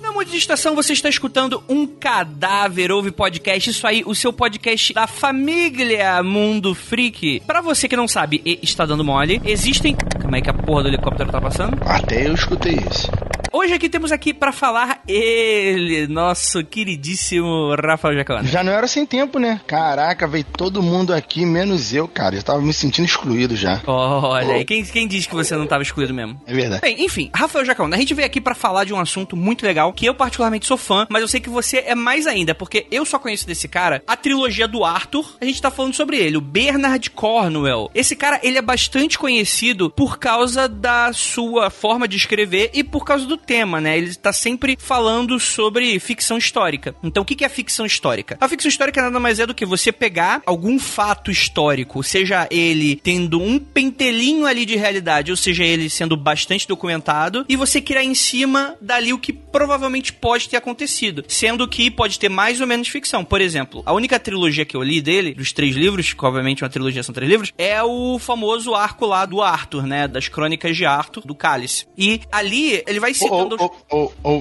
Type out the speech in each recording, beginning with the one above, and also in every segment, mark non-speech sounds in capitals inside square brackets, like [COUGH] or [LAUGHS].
Na Estação você está escutando um cadáver ouve podcast, isso aí, o seu podcast da família Mundo Freak. Pra você que não sabe e está dando mole, existem... Calma aí que a porra do helicóptero tá passando. Até eu escutei isso. Hoje aqui temos aqui pra falar ele, nosso queridíssimo Rafael Jacona. Já não era sem tempo, né? Caraca, veio todo mundo aqui, menos eu, cara. Eu tava me sentindo excluído já. Olha aí, quem, quem disse que você não tava excluído mesmo? É verdade. Bem, enfim, Rafael Jacona, a gente veio aqui pra falar de um assunto muito legal, que eu particularmente sou fã, mas eu sei que você é mais ainda, porque eu só conheço desse cara a trilogia do Arthur, a gente tá falando sobre ele, o Bernard Cornwell. Esse cara, ele é bastante conhecido por causa da sua forma de escrever e por causa do tema, né? Ele está sempre falando sobre ficção histórica. Então, o que é ficção histórica? A ficção histórica nada mais é do que você pegar algum fato histórico, seja ele tendo um pentelinho ali de realidade, ou seja ele sendo bastante documentado, e você criar em cima dali o que provavelmente pode ter acontecido, sendo que pode ter mais ou menos ficção. Por exemplo, a única trilogia que eu li dele, dos três livros, que obviamente uma trilogia são três livros, é o famoso arco lá do Arthur, né? Das crônicas de Arthur, do Cálice. E ali ele vai citando.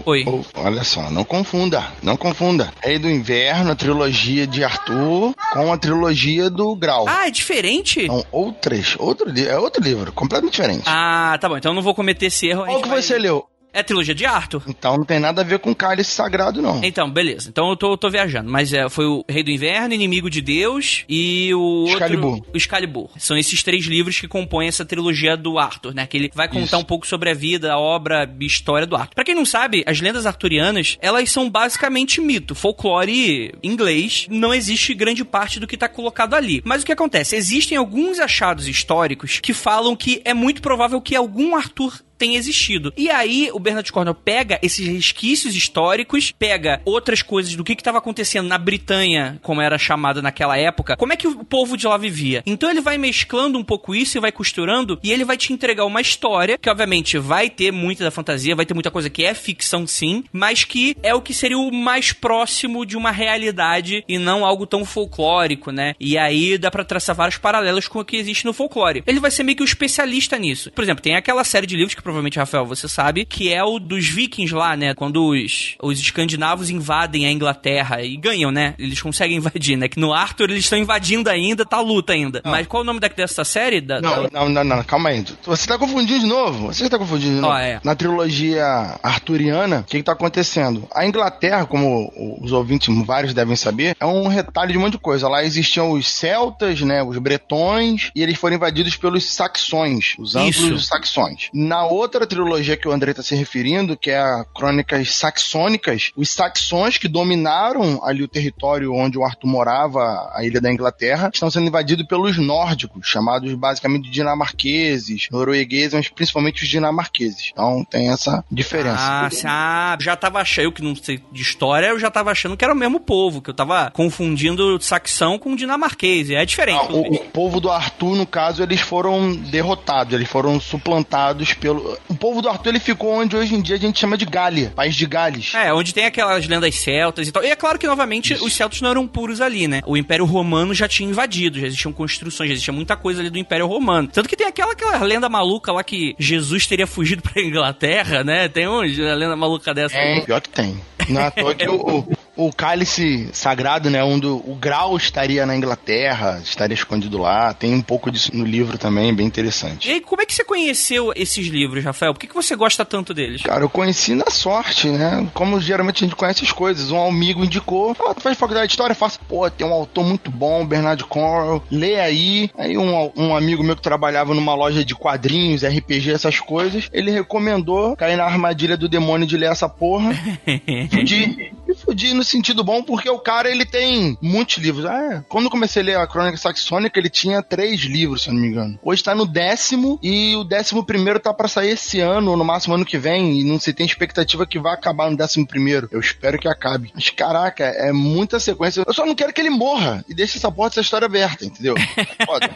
Oi. oh, olha só, não confunda, não confunda. Rei do Inverno, a trilogia de Arthur, com a trilogia do Grau. Ah, é diferente? São outras, outro, é outro livro, completamente diferente. Ah, tá bom. Então eu não vou cometer esse erro. Qual que vai- você leu? É a trilogia de Arthur? Então não tem nada a ver com cálice sagrado, não. Então, beleza. Então eu tô, eu tô viajando. Mas é, foi o Rei do Inverno, Inimigo de Deus e o outro... Excalibur. O Excalibur. São esses três livros que compõem essa trilogia do Arthur, né? Que ele vai contar Isso. um pouco sobre a vida, a obra e história do Arthur. Pra quem não sabe, as lendas arturianas, elas são basicamente mito. Folclore inglês. Não existe grande parte do que tá colocado ali. Mas o que acontece? Existem alguns achados históricos que falam que é muito provável que algum Arthur tem existido. E aí o Bernard Cornwell pega esses resquícios históricos, pega outras coisas do que estava acontecendo na Britânia, como era chamada naquela época, como é que o povo de lá vivia. Então ele vai mesclando um pouco isso e vai costurando e ele vai te entregar uma história que obviamente vai ter muita da fantasia, vai ter muita coisa que é ficção sim, mas que é o que seria o mais próximo de uma realidade e não algo tão folclórico, né? E aí dá pra traçar vários paralelos com o que existe no folclore. Ele vai ser meio que o especialista nisso. Por exemplo, tem aquela série de livros que provavelmente, Rafael, você sabe, que é o dos vikings lá, né? Quando os, os escandinavos invadem a Inglaterra e ganham, né? Eles conseguem invadir, né? Que no Arthur eles estão invadindo ainda, tá luta ainda. Mas qual é o nome da, dessa série? Da, Não, da- não, não, não, calma aí. Você tá confundindo de novo. Você tá confundindo de novo. É. Na trilogia arturiana, o que, que tá acontecendo? A Inglaterra, como os ouvintes, vários devem saber, é um retalho de um monte de coisa. Lá existiam os celtas, né, os bretões, e eles foram invadidos pelos saxões, os amplos saxões. Na outra trilogia que o André tá se referindo, que é a Crônicas Saxônicas, os saxões que dominaram ali o território onde o Arthur morava, a ilha da Inglaterra, estão sendo invadidos pelos nórdicos, chamados basicamente de dinamarqueses, noruegueses, mas principalmente os dinamarqueses. Então tem essa diferença. Ah, ah, já tava achando, eu que não sei de história, eu já tava achando que era o mesmo povo, que eu tava confundindo saxão com dinamarquês, é diferente. Pelo o, o povo do Arthur, no caso, eles foram derrotados, eles foram suplantados pelo. O povo do Arthur ele ficou onde hoje em dia a gente chama de Gália, país de Gales. É, onde tem aquelas lendas celtas e tal. E é claro que, novamente, os celtas não eram puros ali, né? O Império Romano já tinha invadido, já existiam construções, já existia muita coisa ali do Império Romano. Tanto que tem aquela, aquela lenda maluca lá que Jesus teria fugido [LAUGHS] pra Inglaterra, né? Tem uma lenda maluca dessa. É, pior que tem. Não é toa que [LAUGHS] o, o, cálice sagrado, né? Onde o grau estaria na Inglaterra, estaria escondido lá. Tem um pouco disso no livro também, bem E interessante. aí, como é que você conheceu esses livros, Rafael? Por que, que você gosta tanto deles? Cara, eu conheci na sorte, né? Como geralmente a gente conhece as coisas. Um amigo indicou, ah, tu faz faculdade de história? Faço. Pô, tem um autor muito bom, Bernard Cornwell, lê aí. Aí um, um amigo meu que trabalhava numa loja de quadrinhos, RPG, essas coisas, ele recomendou cair na armadilha do demônio de ler essa porra. [LAUGHS] fudi. E fudi no sentido bom, porque o cara, ele tem muitos livros. Ah, é. Quando eu comecei a ler a Crônica Saxônica, ele tinha três livros, se eu não me engano. Hoje tá no décimo, e o décimo primeiro tá pra sair esse ano, ou no máximo ano que vem, e não se tem expectativa que vai acabar no décimo primeiro. Eu espero que acabe. Mas, caraca, é muita sequência. Eu só não quero que ele morra, e deixe essa porta, essa história aberta, entendeu? [LAUGHS] Foda.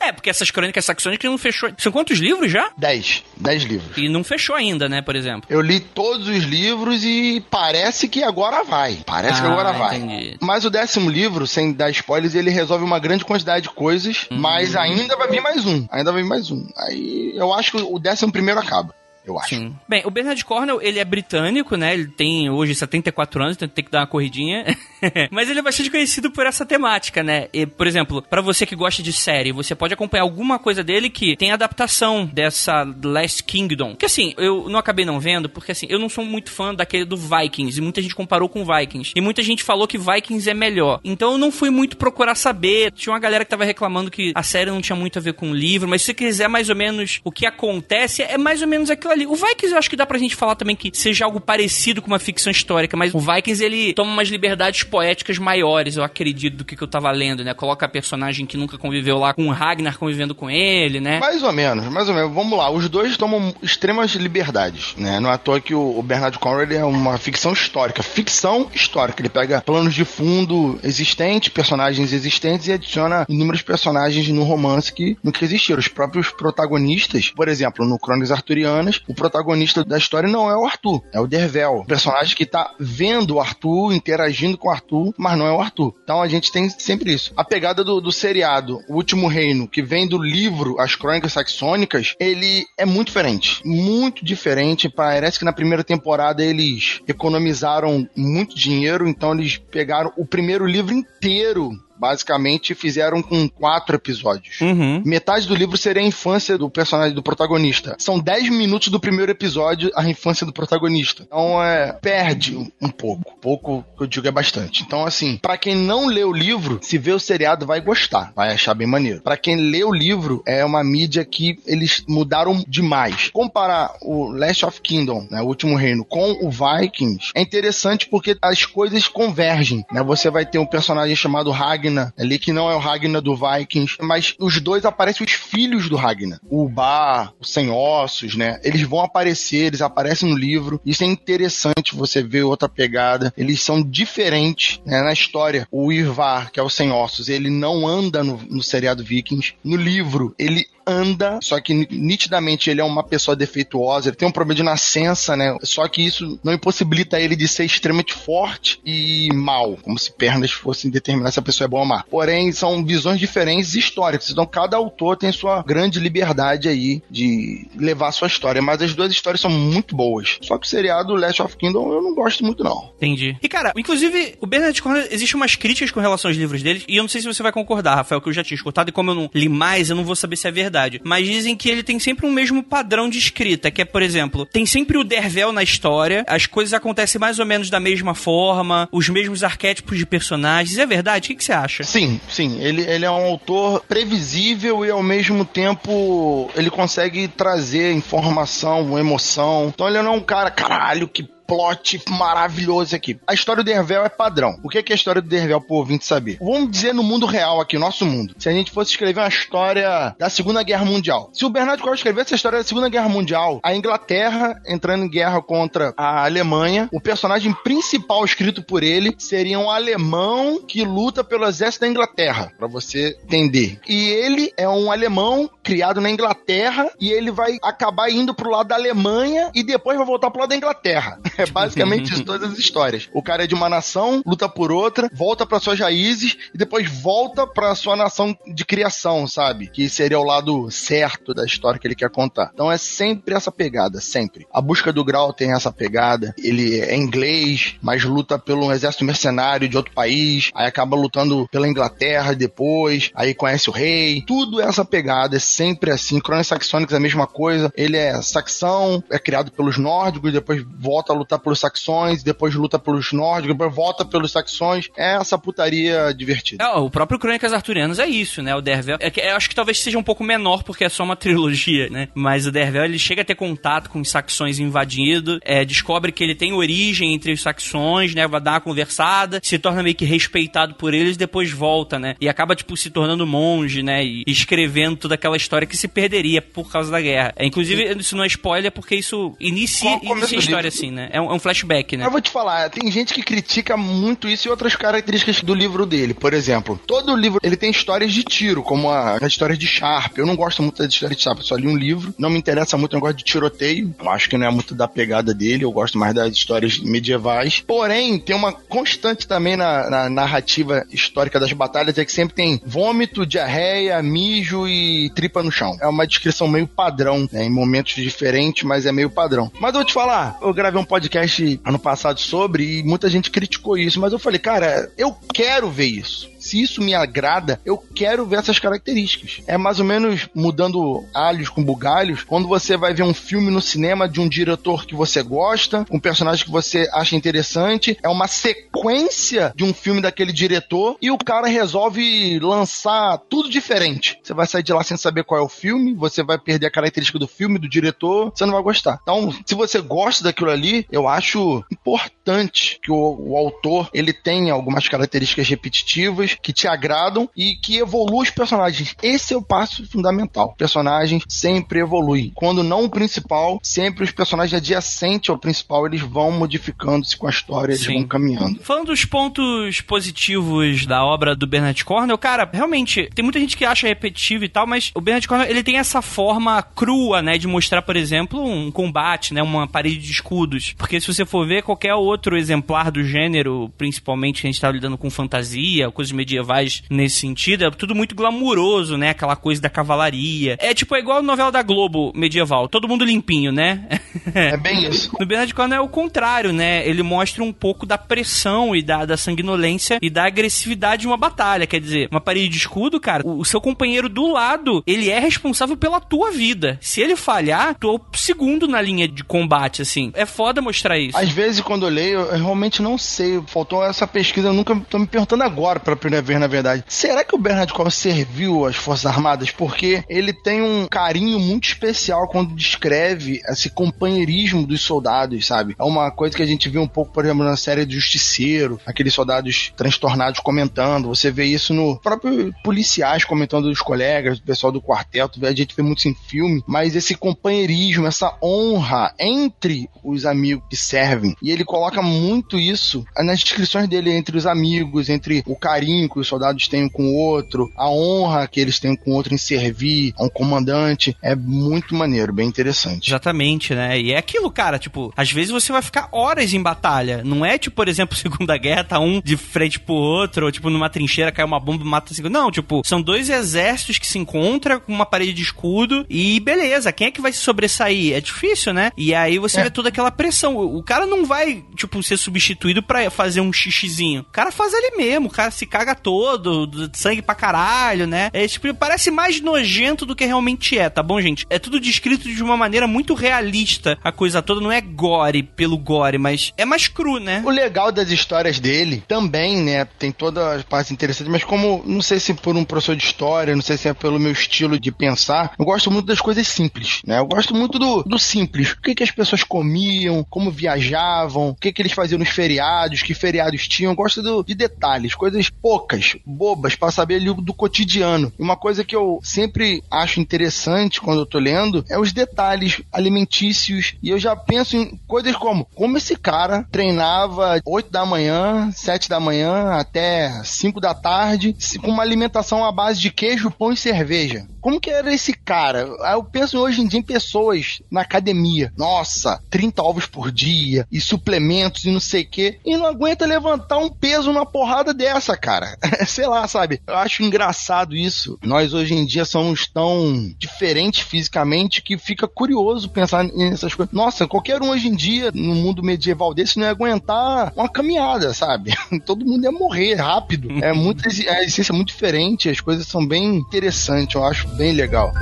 É, porque essas crônicas saxônicas não fechou. São quantos livros já? Dez. Dez livros. E não fechou ainda, né, por exemplo. Eu li todos os livros e parece que agora vai. Parece que Ah, agora vai. entendi. Mas o décimo livro, sem dar spoilers, ele resolve uma grande quantidade de coisas, Uhum. mas ainda vai vir mais um. Ainda vai vir mais um. Aí eu acho que o décimo primeiro acaba. Eu acho. Sim. Bem, o Bernard Cornell, ele é britânico, né? Ele tem hoje 74 anos, então tem que dar uma corridinha. [LAUGHS] Mas ele é bastante conhecido por essa temática, né? E, por exemplo, para você que gosta de série, você pode acompanhar alguma coisa dele que tem adaptação dessa Last Kingdom. Que assim, eu não acabei não vendo, porque assim, eu não sou muito fã daquele do Vikings, e muita gente comparou com Vikings. E muita gente falou que Vikings é melhor. Então eu não fui muito procurar saber. Tinha uma galera que tava reclamando que a série não tinha muito a ver com o livro, mas se você quiser mais ou menos o que acontece, é mais ou menos aquilo ali. O Vikings eu acho que dá pra gente falar também que seja algo parecido com uma ficção histórica, mas o Vikings ele toma umas liberdades poéticas maiores, eu acredito, do que, que eu tava lendo, né? Coloca a personagem que nunca conviveu lá com o Ragnar convivendo com ele, né? Mais ou menos, mais ou menos. Vamos lá, os dois tomam extremas liberdades, né? Não é à toa que o Bernard Conrad é uma ficção histórica. Ficção histórica. Ele pega planos de fundo existentes, personagens existentes e adiciona inúmeros personagens no romance que nunca existiram. Os próprios protagonistas, por exemplo, no Crônicas Arturianas, o protagonista da história não é o Arthur, é o Dervel. O personagem que tá vendo o Arthur, interagindo com o Arthur, mas não é o Arthur. Então a gente tem sempre isso. A pegada do, do seriado, O Último Reino, que vem do livro As Crônicas Saxônicas, ele é muito diferente. Muito diferente. Parece que na primeira temporada eles economizaram muito dinheiro, então eles pegaram o primeiro livro inteiro basicamente fizeram com quatro episódios. Uhum. Metade do livro seria a infância do personagem, do protagonista. São dez minutos do primeiro episódio a infância do protagonista. Então, é, perde um pouco. Pouco, que eu digo, é bastante. Então, assim, para quem não lê o livro, se vê o seriado, vai gostar. Vai achar bem maneiro. Para quem lê o livro, é uma mídia que eles mudaram demais. Comparar o Last of Kingdom, né, o Último Reino, com o Vikings, é interessante porque as coisas convergem, né? Você vai ter um personagem chamado Ragnar Ragnar, ali que não é o Ragnar do Vikings, mas os dois aparecem os filhos do Ragnar. O Bar, o Sem Ossos, né? Eles vão aparecer, eles aparecem no livro. Isso é interessante você ver outra pegada. Eles são diferentes né, na história. O Ivar, que é o Sem Ossos, ele não anda no, no seriado Vikings. No livro, ele anda, só que nitidamente ele é uma pessoa defeituosa, ele tem um problema de nascença, né? Só que isso não impossibilita ele de ser extremamente forte e mal, como se pernas fossem determinar se a pessoa é má. Porém, são visões diferentes históricas, então cada autor tem sua grande liberdade aí de levar sua história, mas as duas histórias são muito boas. Só que o seriado Last of Kingdom eu não gosto muito não. Entendi. E cara, inclusive o Bernard Cornwell, existe umas críticas com relação aos livros dele, e eu não sei se você vai concordar, Rafael, que eu já tinha escutado, e como eu não li mais, eu não vou saber se é verdade verdade. Mas dizem que ele tem sempre um mesmo padrão de escrita, que é, por exemplo, tem sempre o Dervel na história, as coisas acontecem mais ou menos da mesma forma, os mesmos arquétipos de personagens. É verdade? O que, que você acha? Sim, sim. Ele, ele é um autor previsível e ao mesmo tempo ele consegue trazer informação, emoção. Então ele não é um cara, caralho, que plot maravilhoso aqui. A história do Dervel é padrão. O que é, a história do Dervel pro ouvinte saber? Vamos dizer no mundo real aqui, nosso mundo. Se a gente fosse escrever uma história da Segunda Guerra Mundial. Se o Bernardo Cornwell escrevesse essa história da Segunda Guerra Mundial, a Inglaterra entrando em guerra contra a Alemanha, o personagem principal escrito por ele seria um alemão que luta pelo exército da Inglaterra, para você entender. E ele é um alemão criado na Inglaterra e ele vai acabar indo pro lado da Alemanha e depois vai voltar pro lado da Inglaterra. [LAUGHS] [LAUGHS] É basicamente isso, todas as histórias. O cara é de uma nação, luta por outra, volta para suas raízes e depois volta para sua nação de criação, sabe? Que seria o lado certo da história que ele quer contar. Então é sempre essa pegada, sempre. A busca do grau tem essa pegada. Ele é inglês, mas luta pelo exército mercenário de outro país, aí acaba lutando pela Inglaterra depois, aí conhece o rei. Tudo é essa pegada, é sempre assim. Crônicas Saxônicas é a mesma coisa. Ele é saxão, é criado pelos nórdicos, depois volta a lutar pelos saxões, depois luta pelos nórdicos, depois volta pelos saxões. É essa putaria divertida. É, o próprio Crônicas Arturianas é isso, né? O Dervel. É que, eu acho que talvez seja um pouco menor, porque é só uma [LAUGHS] trilogia, né? Mas o Dervel, ele chega a ter contato com os saxões invadidos, é, descobre que ele tem origem entre os saxões, né? Vai dar uma conversada, se torna meio que respeitado por eles, depois volta, né? E acaba, tipo, se tornando monge, né? E escrevendo toda aquela história que se perderia por causa da guerra. É, inclusive, isso não é spoiler, porque isso inicia, inicia a história assim, né? É um, é um flashback, né? Eu vou te falar, tem gente que critica muito isso e outras características do livro dele. Por exemplo, todo livro ele tem histórias de tiro, como a, a história de Sharp. Eu não gosto muito da história de Sharp, eu só li um livro. Não me interessa muito o negócio de tiroteio. Eu acho que não é muito da pegada dele. Eu gosto mais das histórias medievais. Porém, tem uma constante também na, na narrativa histórica das batalhas, é que sempre tem vômito, diarreia, mijo e tripa no chão. É uma descrição meio padrão, né, em momentos diferentes, mas é meio padrão. Mas eu vou te falar, eu gravei um podcast ano passado sobre e muita gente criticou isso, mas eu falei, cara, eu quero ver isso se isso me agrada, eu quero ver essas características. É mais ou menos mudando alhos com bugalhos, quando você vai ver um filme no cinema de um diretor que você gosta, um personagem que você acha interessante, é uma sequência de um filme daquele diretor e o cara resolve lançar tudo diferente. Você vai sair de lá sem saber qual é o filme, você vai perder a característica do filme, do diretor, você não vai gostar. Então, se você gosta daquilo ali, eu acho importante que o, o autor ele tenha algumas características repetitivas que te agradam e que evoluam os personagens. Esse é o passo fundamental. O personagem sempre evolui. Quando não o principal, sempre os personagens adjacentes ao principal, eles vão modificando-se com a história, eles Sim. vão caminhando. Falando dos pontos positivos da obra do Bernard Cornell, cara, realmente, tem muita gente que acha repetitivo e tal, mas o Bernard Cornell, ele tem essa forma crua, né, de mostrar, por exemplo, um combate, né, uma parede de escudos. Porque se você for ver qualquer outro exemplar do gênero, principalmente que a gente tá lidando com fantasia, coisas medievais nesse sentido, é tudo muito glamuroso, né? Aquela coisa da cavalaria. É tipo, é igual a novela da Globo medieval, todo mundo limpinho, né? [LAUGHS] É bem isso. No Bernard Cornwell é o contrário, né? Ele mostra um pouco da pressão e da, da sanguinolência e da agressividade de uma batalha. Quer dizer, uma parede de escudo, cara, o, o seu companheiro do lado, ele é responsável pela tua vida. Se ele falhar, tu é o segundo na linha de combate, assim. É foda mostrar isso. Às vezes, quando eu leio, eu realmente não sei. Faltou essa pesquisa, eu nunca tô me perguntando agora pra primeira vez, na verdade. Será que o Bernard Cornwell serviu às Forças Armadas? Porque ele tem um carinho muito especial quando descreve esse companheirismo dos soldados, sabe? É uma coisa que a gente viu um pouco, por exemplo, na série do Justiceiro, aqueles soldados transtornados comentando. Você vê isso no próprio policiais comentando dos colegas, do pessoal do quarteto. A gente vê muito isso em filme, mas esse companheirismo, essa honra entre os amigos que servem. E ele coloca muito isso nas descrições dele entre os amigos, entre o carinho carinho que os soldados têm um com o outro, a honra que eles têm um com o outro em servir a um comandante. É muito maneiro, bem interessante. Exatamente, né? E é aquilo, cara, tipo, às vezes você vai ficar horas em batalha. Não é tipo, por exemplo, [LAUGHS] Segunda Guerra, tá um de frente pro outro, ou tipo, numa trincheira cai uma bomba e mata o segundo. Não, tipo, são dois exércitos que se encontram com uma parede de escudo e beleza, quem é que vai se sobressair? É difícil, né? E aí você é. vê toda aquela pressão. O cara não vai, tipo, ser substituído para fazer um xixizinho. O cara faz ali mesmo, o cara se caga todo, sangue pra caralho, né? É, tipo, parece mais nojento do que realmente é, tá bom, gente? É tudo descrito de uma maneira muito realista. A coisa toda não é gore pelo gore, mas é mais cru, né? O legal das histórias dele também, né? Tem todas as partes interessantes, mas como, não sei se por um professor de história, não sei se é pelo meu estilo de pensar, eu gosto muito das coisas simples, né? Eu gosto muito do, do simples. O que, que as pessoas comiam, como viajavam, o que, que eles faziam nos feriados, que feriados tinham. Eu gosto do, de detalhes, coisas, pô, poucas, bobas, para saber ali do cotidiano. E uma coisa que eu sempre acho interessante quando eu tô lendo é os detalhes alimentícios. E eu já penso em coisas como como esse cara treinava 8 da manhã, 7 da manhã até 5 da tarde, com uma alimentação à base de queijo, pão e cerveja. Como que era esse cara? Eu penso hoje em dia em pessoas na academia. Nossa, 30 ovos por dia e suplementos e não sei o quê. E não aguenta levantar um peso numa porrada dessa, cara. [LAUGHS] sei lá, sabe? Eu acho engraçado isso. Nós hoje em dia somos tão diferentes fisicamente que fica curioso pensar nessas coisas. Nossa, qualquer um hoje em dia, no mundo medieval desse, não ia aguentar uma caminhada, sabe? [LAUGHS] Todo mundo ia morrer rápido. É muito, a essência é muito diferente, as coisas são bem interessantes, eu acho bem legal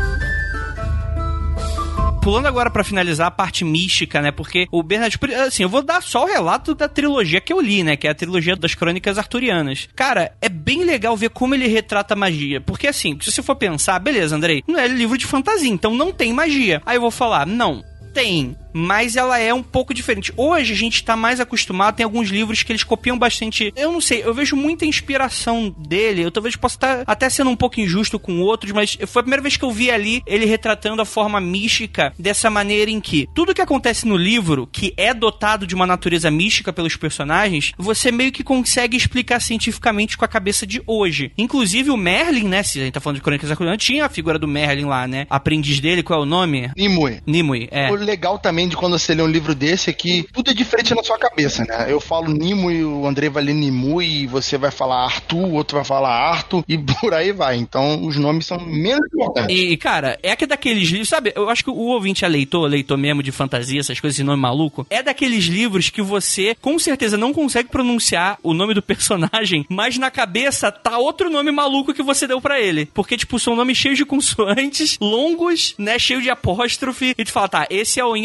pulando agora para finalizar a parte mística, né? Porque o Bernard, assim, eu vou dar só o relato da trilogia que eu li, né? Que é a trilogia das Crônicas Arturianas. Cara, é bem legal ver como ele retrata a magia. Porque assim, se você for pensar, beleza, Andrei, não é livro de fantasia, então não tem magia. Aí eu vou falar, não, tem mas ela é um pouco diferente. Hoje a gente tá mais acostumado, tem alguns livros que eles copiam bastante. Eu não sei, eu vejo muita inspiração dele. Eu talvez possa estar até sendo um pouco injusto com outros, mas foi a primeira vez que eu vi ali ele retratando a forma mística dessa maneira em que tudo que acontece no livro, que é dotado de uma natureza mística pelos personagens, você meio que consegue explicar cientificamente com a cabeça de hoje. Inclusive o Merlin, né? Se a gente tá falando de Crônicas da tinha a figura do Merlin lá, né? Aprendiz dele, qual é o nome? Nimue. Nimue, é. O legal também de quando você lê um livro desse é que tudo é diferente na sua cabeça, né? Eu falo Nimue, o André vai ler Nimue, você vai falar Arthur, o outro vai falar Arthur, e [LAUGHS] por aí vai. Então os nomes são menos importantes. E, cara, é que daqueles livros, sabe? Eu acho que o ouvinte é leitor, leitor mesmo de fantasia, essas coisas, esse nome maluco, é daqueles livros que você com certeza não consegue pronunciar o nome do personagem, [LAUGHS] mas na cabeça tá outro nome maluco que você deu para ele. Porque, tipo, são nomes cheios de consoantes, longos, né? Cheio de apóstrofe. E tu fala, tá, esse é o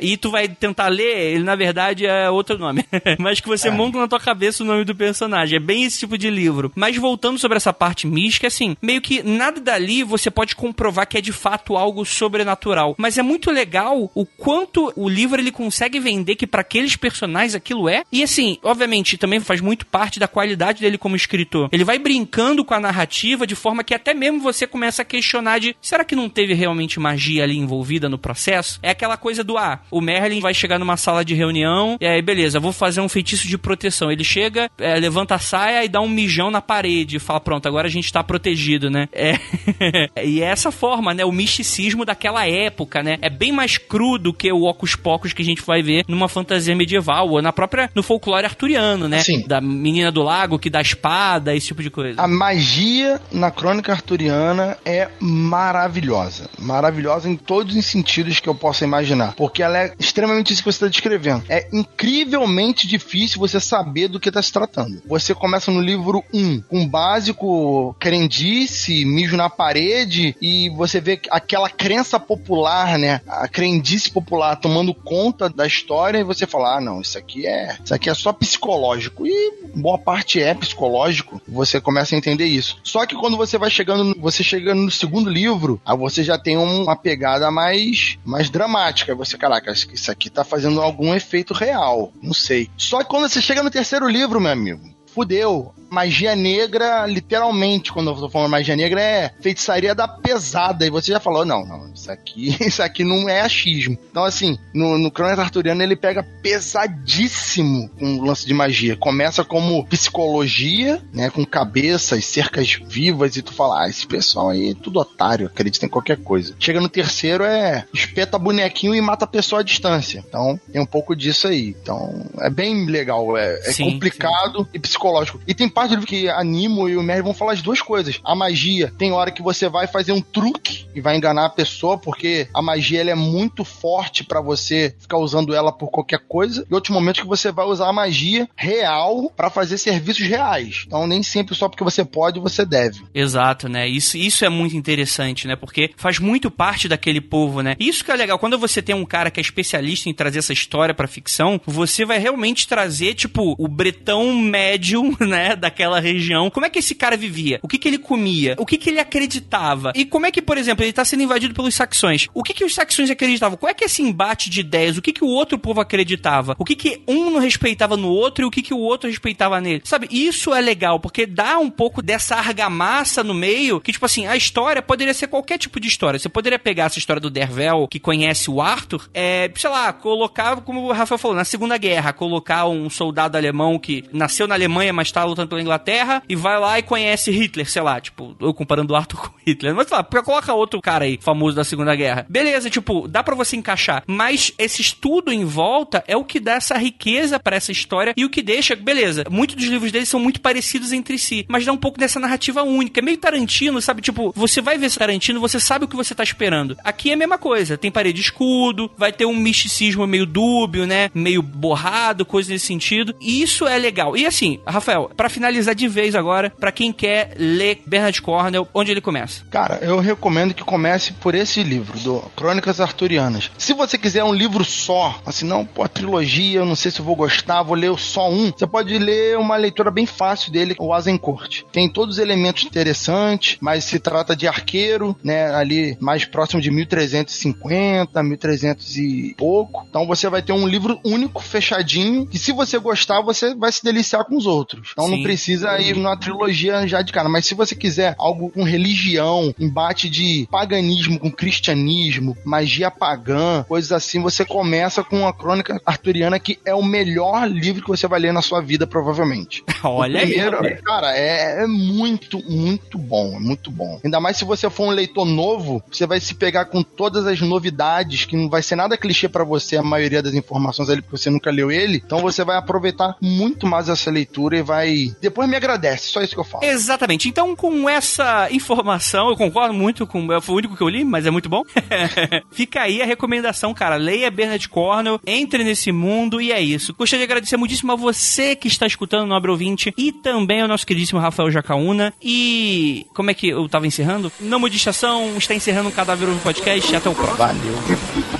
E tu vai tentar ler, ele na verdade é outro nome. [LAUGHS] mas que você é. monta na tua cabeça o nome do personagem. É bem esse tipo de livro. Mas voltando sobre essa parte mística, assim, meio que nada dali você pode comprovar que é de fato algo sobrenatural. Mas é muito legal o quanto o livro ele consegue vender que para aqueles personagens aquilo é. E assim, obviamente, também faz muito parte da qualidade dele como escritor. Ele vai brincando com a narrativa de forma que até mesmo você começa a questionar de será que não teve realmente magia ali envolvida no processo? É aquela coisa do ah, o Merlin vai chegar numa sala de reunião e aí beleza, vou fazer um feitiço de proteção. Ele chega, é, levanta a saia e dá um mijão na parede e fala pronto, agora a gente tá protegido, né? É [LAUGHS] e é essa forma, né? O misticismo daquela época, né? É bem mais cru do que o Ocus Pocus que a gente vai ver numa fantasia medieval ou na própria no folclore arturiano, né? Sim. Da menina do lago que dá espada, esse tipo de coisa. A magia na crônica arturiana é maravilhosa. Maravilhosa em todos os sentidos que eu possa imaginar. Porque ela é extremamente isso que você está descrevendo. É incrivelmente difícil você saber do que está se tratando. Você começa no livro 1 com um básico crendice, mijo na parede, e você vê aquela crença popular, né? A crendice popular tomando conta da história, e você fala: ah, não, isso aqui é. Isso aqui é só psicológico. E boa parte é psicológico. Você começa a entender isso. Só que quando você vai chegando, você chega no segundo livro, aí você já tem uma pegada mais, mais dramática. Você, caraca, isso aqui tá fazendo algum efeito real. Não sei. Só que quando você chega no terceiro livro, meu amigo, fudeu magia negra, literalmente, quando eu tô falando magia negra, é feitiçaria da pesada. E você já falou, não, não, isso aqui, [LAUGHS] isso aqui não é achismo. Então, assim, no, no Crônica Arturiano ele pega pesadíssimo com o lance de magia. Começa como psicologia, né, com cabeças, cercas vivas, e tu fala, ah, esse pessoal aí é tudo otário, acredita em qualquer coisa. Chega no terceiro, é espeta bonequinho e mata a pessoa à distância. Então, tem um pouco disso aí. Então, é bem legal, é, é sim, complicado sim. e psicológico. E tem parte do livro que a Nimo e o Merry vão falar as duas coisas. A magia, tem hora que você vai fazer um truque e vai enganar a pessoa, porque a magia ela é muito forte para você ficar usando ela por qualquer coisa. E outros momentos que você vai usar a magia real para fazer serviços reais. Então nem sempre só porque você pode, você deve. Exato, né? Isso, isso é muito interessante, né? Porque faz muito parte daquele povo, né? Isso que é legal. Quando você tem um cara que é especialista em trazer essa história pra ficção, você vai realmente trazer, tipo, o bretão médio, [LAUGHS] né? Da daquela região. Como é que esse cara vivia? O que, que ele comia? O que, que ele acreditava? E como é que, por exemplo, ele está sendo invadido pelos saxões? O que, que os saxões acreditavam? Qual é que é esse embate de ideias? O que, que o outro povo acreditava? O que, que um não respeitava no outro e o que, que o outro respeitava nele? Sabe, isso é legal, porque dá um pouco dessa argamassa no meio, que, tipo assim, a história poderia ser qualquer tipo de história. Você poderia pegar essa história do Dervel, que conhece o Arthur, é, sei lá, colocar, como o Rafael falou, na Segunda Guerra, colocar um soldado alemão que nasceu na Alemanha, mas está lutando pela Inglaterra e vai lá e conhece Hitler, sei lá, tipo, eu comparando o Arthur com Hitler. Mas sei lá, coloca outro cara aí, famoso da Segunda Guerra. Beleza, tipo, dá para você encaixar. Mas esse estudo em volta é o que dá essa riqueza para essa história e o que deixa, beleza, muitos dos livros dele são muito parecidos entre si, mas dá um pouco dessa narrativa única. É meio Tarantino, sabe? Tipo, você vai ver Tarantino, você sabe o que você tá esperando. Aqui é a mesma coisa, tem parede escudo, vai ter um misticismo meio dúbio, né? Meio borrado, coisa nesse sentido. E isso é legal. E assim, Rafael, para finalizar finalizar de vez agora, para quem quer ler Bernard Cornell, onde ele começa? Cara, eu recomendo que comece por esse livro, do Crônicas Arturianas. Se você quiser um livro só, assim, não, pô, trilogia, eu não sei se eu vou gostar, vou ler só um, você pode ler uma leitura bem fácil dele, o Azencourt. Tem todos os elementos interessantes, mas se trata de arqueiro, né, ali mais próximo de 1350, 1300 e pouco. Então você vai ter um livro único, fechadinho, que se você gostar, você vai se deliciar com os outros. Então Sim. não precisa ir numa trilogia já de cara, mas se você quiser algo com religião, embate de paganismo com cristianismo, magia pagã, coisas assim, você começa com a Crônica Arturiana, que é o melhor livro que você vai ler na sua vida, provavelmente. [LAUGHS] Olha primeiro, aí. Cara, é, é muito, muito bom, é muito bom. Ainda mais se você for um leitor novo, você vai se pegar com todas as novidades, que não vai ser nada clichê para você, a maioria das informações ali, porque você nunca leu ele. Então você vai aproveitar muito mais essa leitura e vai. Depois me agradece, só isso que eu falo. Exatamente. Então, com essa informação, eu concordo muito com. Foi o único que eu li, mas é muito bom. [LAUGHS] Fica aí a recomendação, cara. Leia Bernard Cornell, entre nesse mundo e é isso. Gostaria de agradecer muitíssimo a você que está escutando no Nobre Ouvinte e também ao nosso queridíssimo Rafael Jacaúna. E como é que eu tava encerrando? Não mude estação, está encerrando o Cadáver Podcast. Até o próximo. Valeu.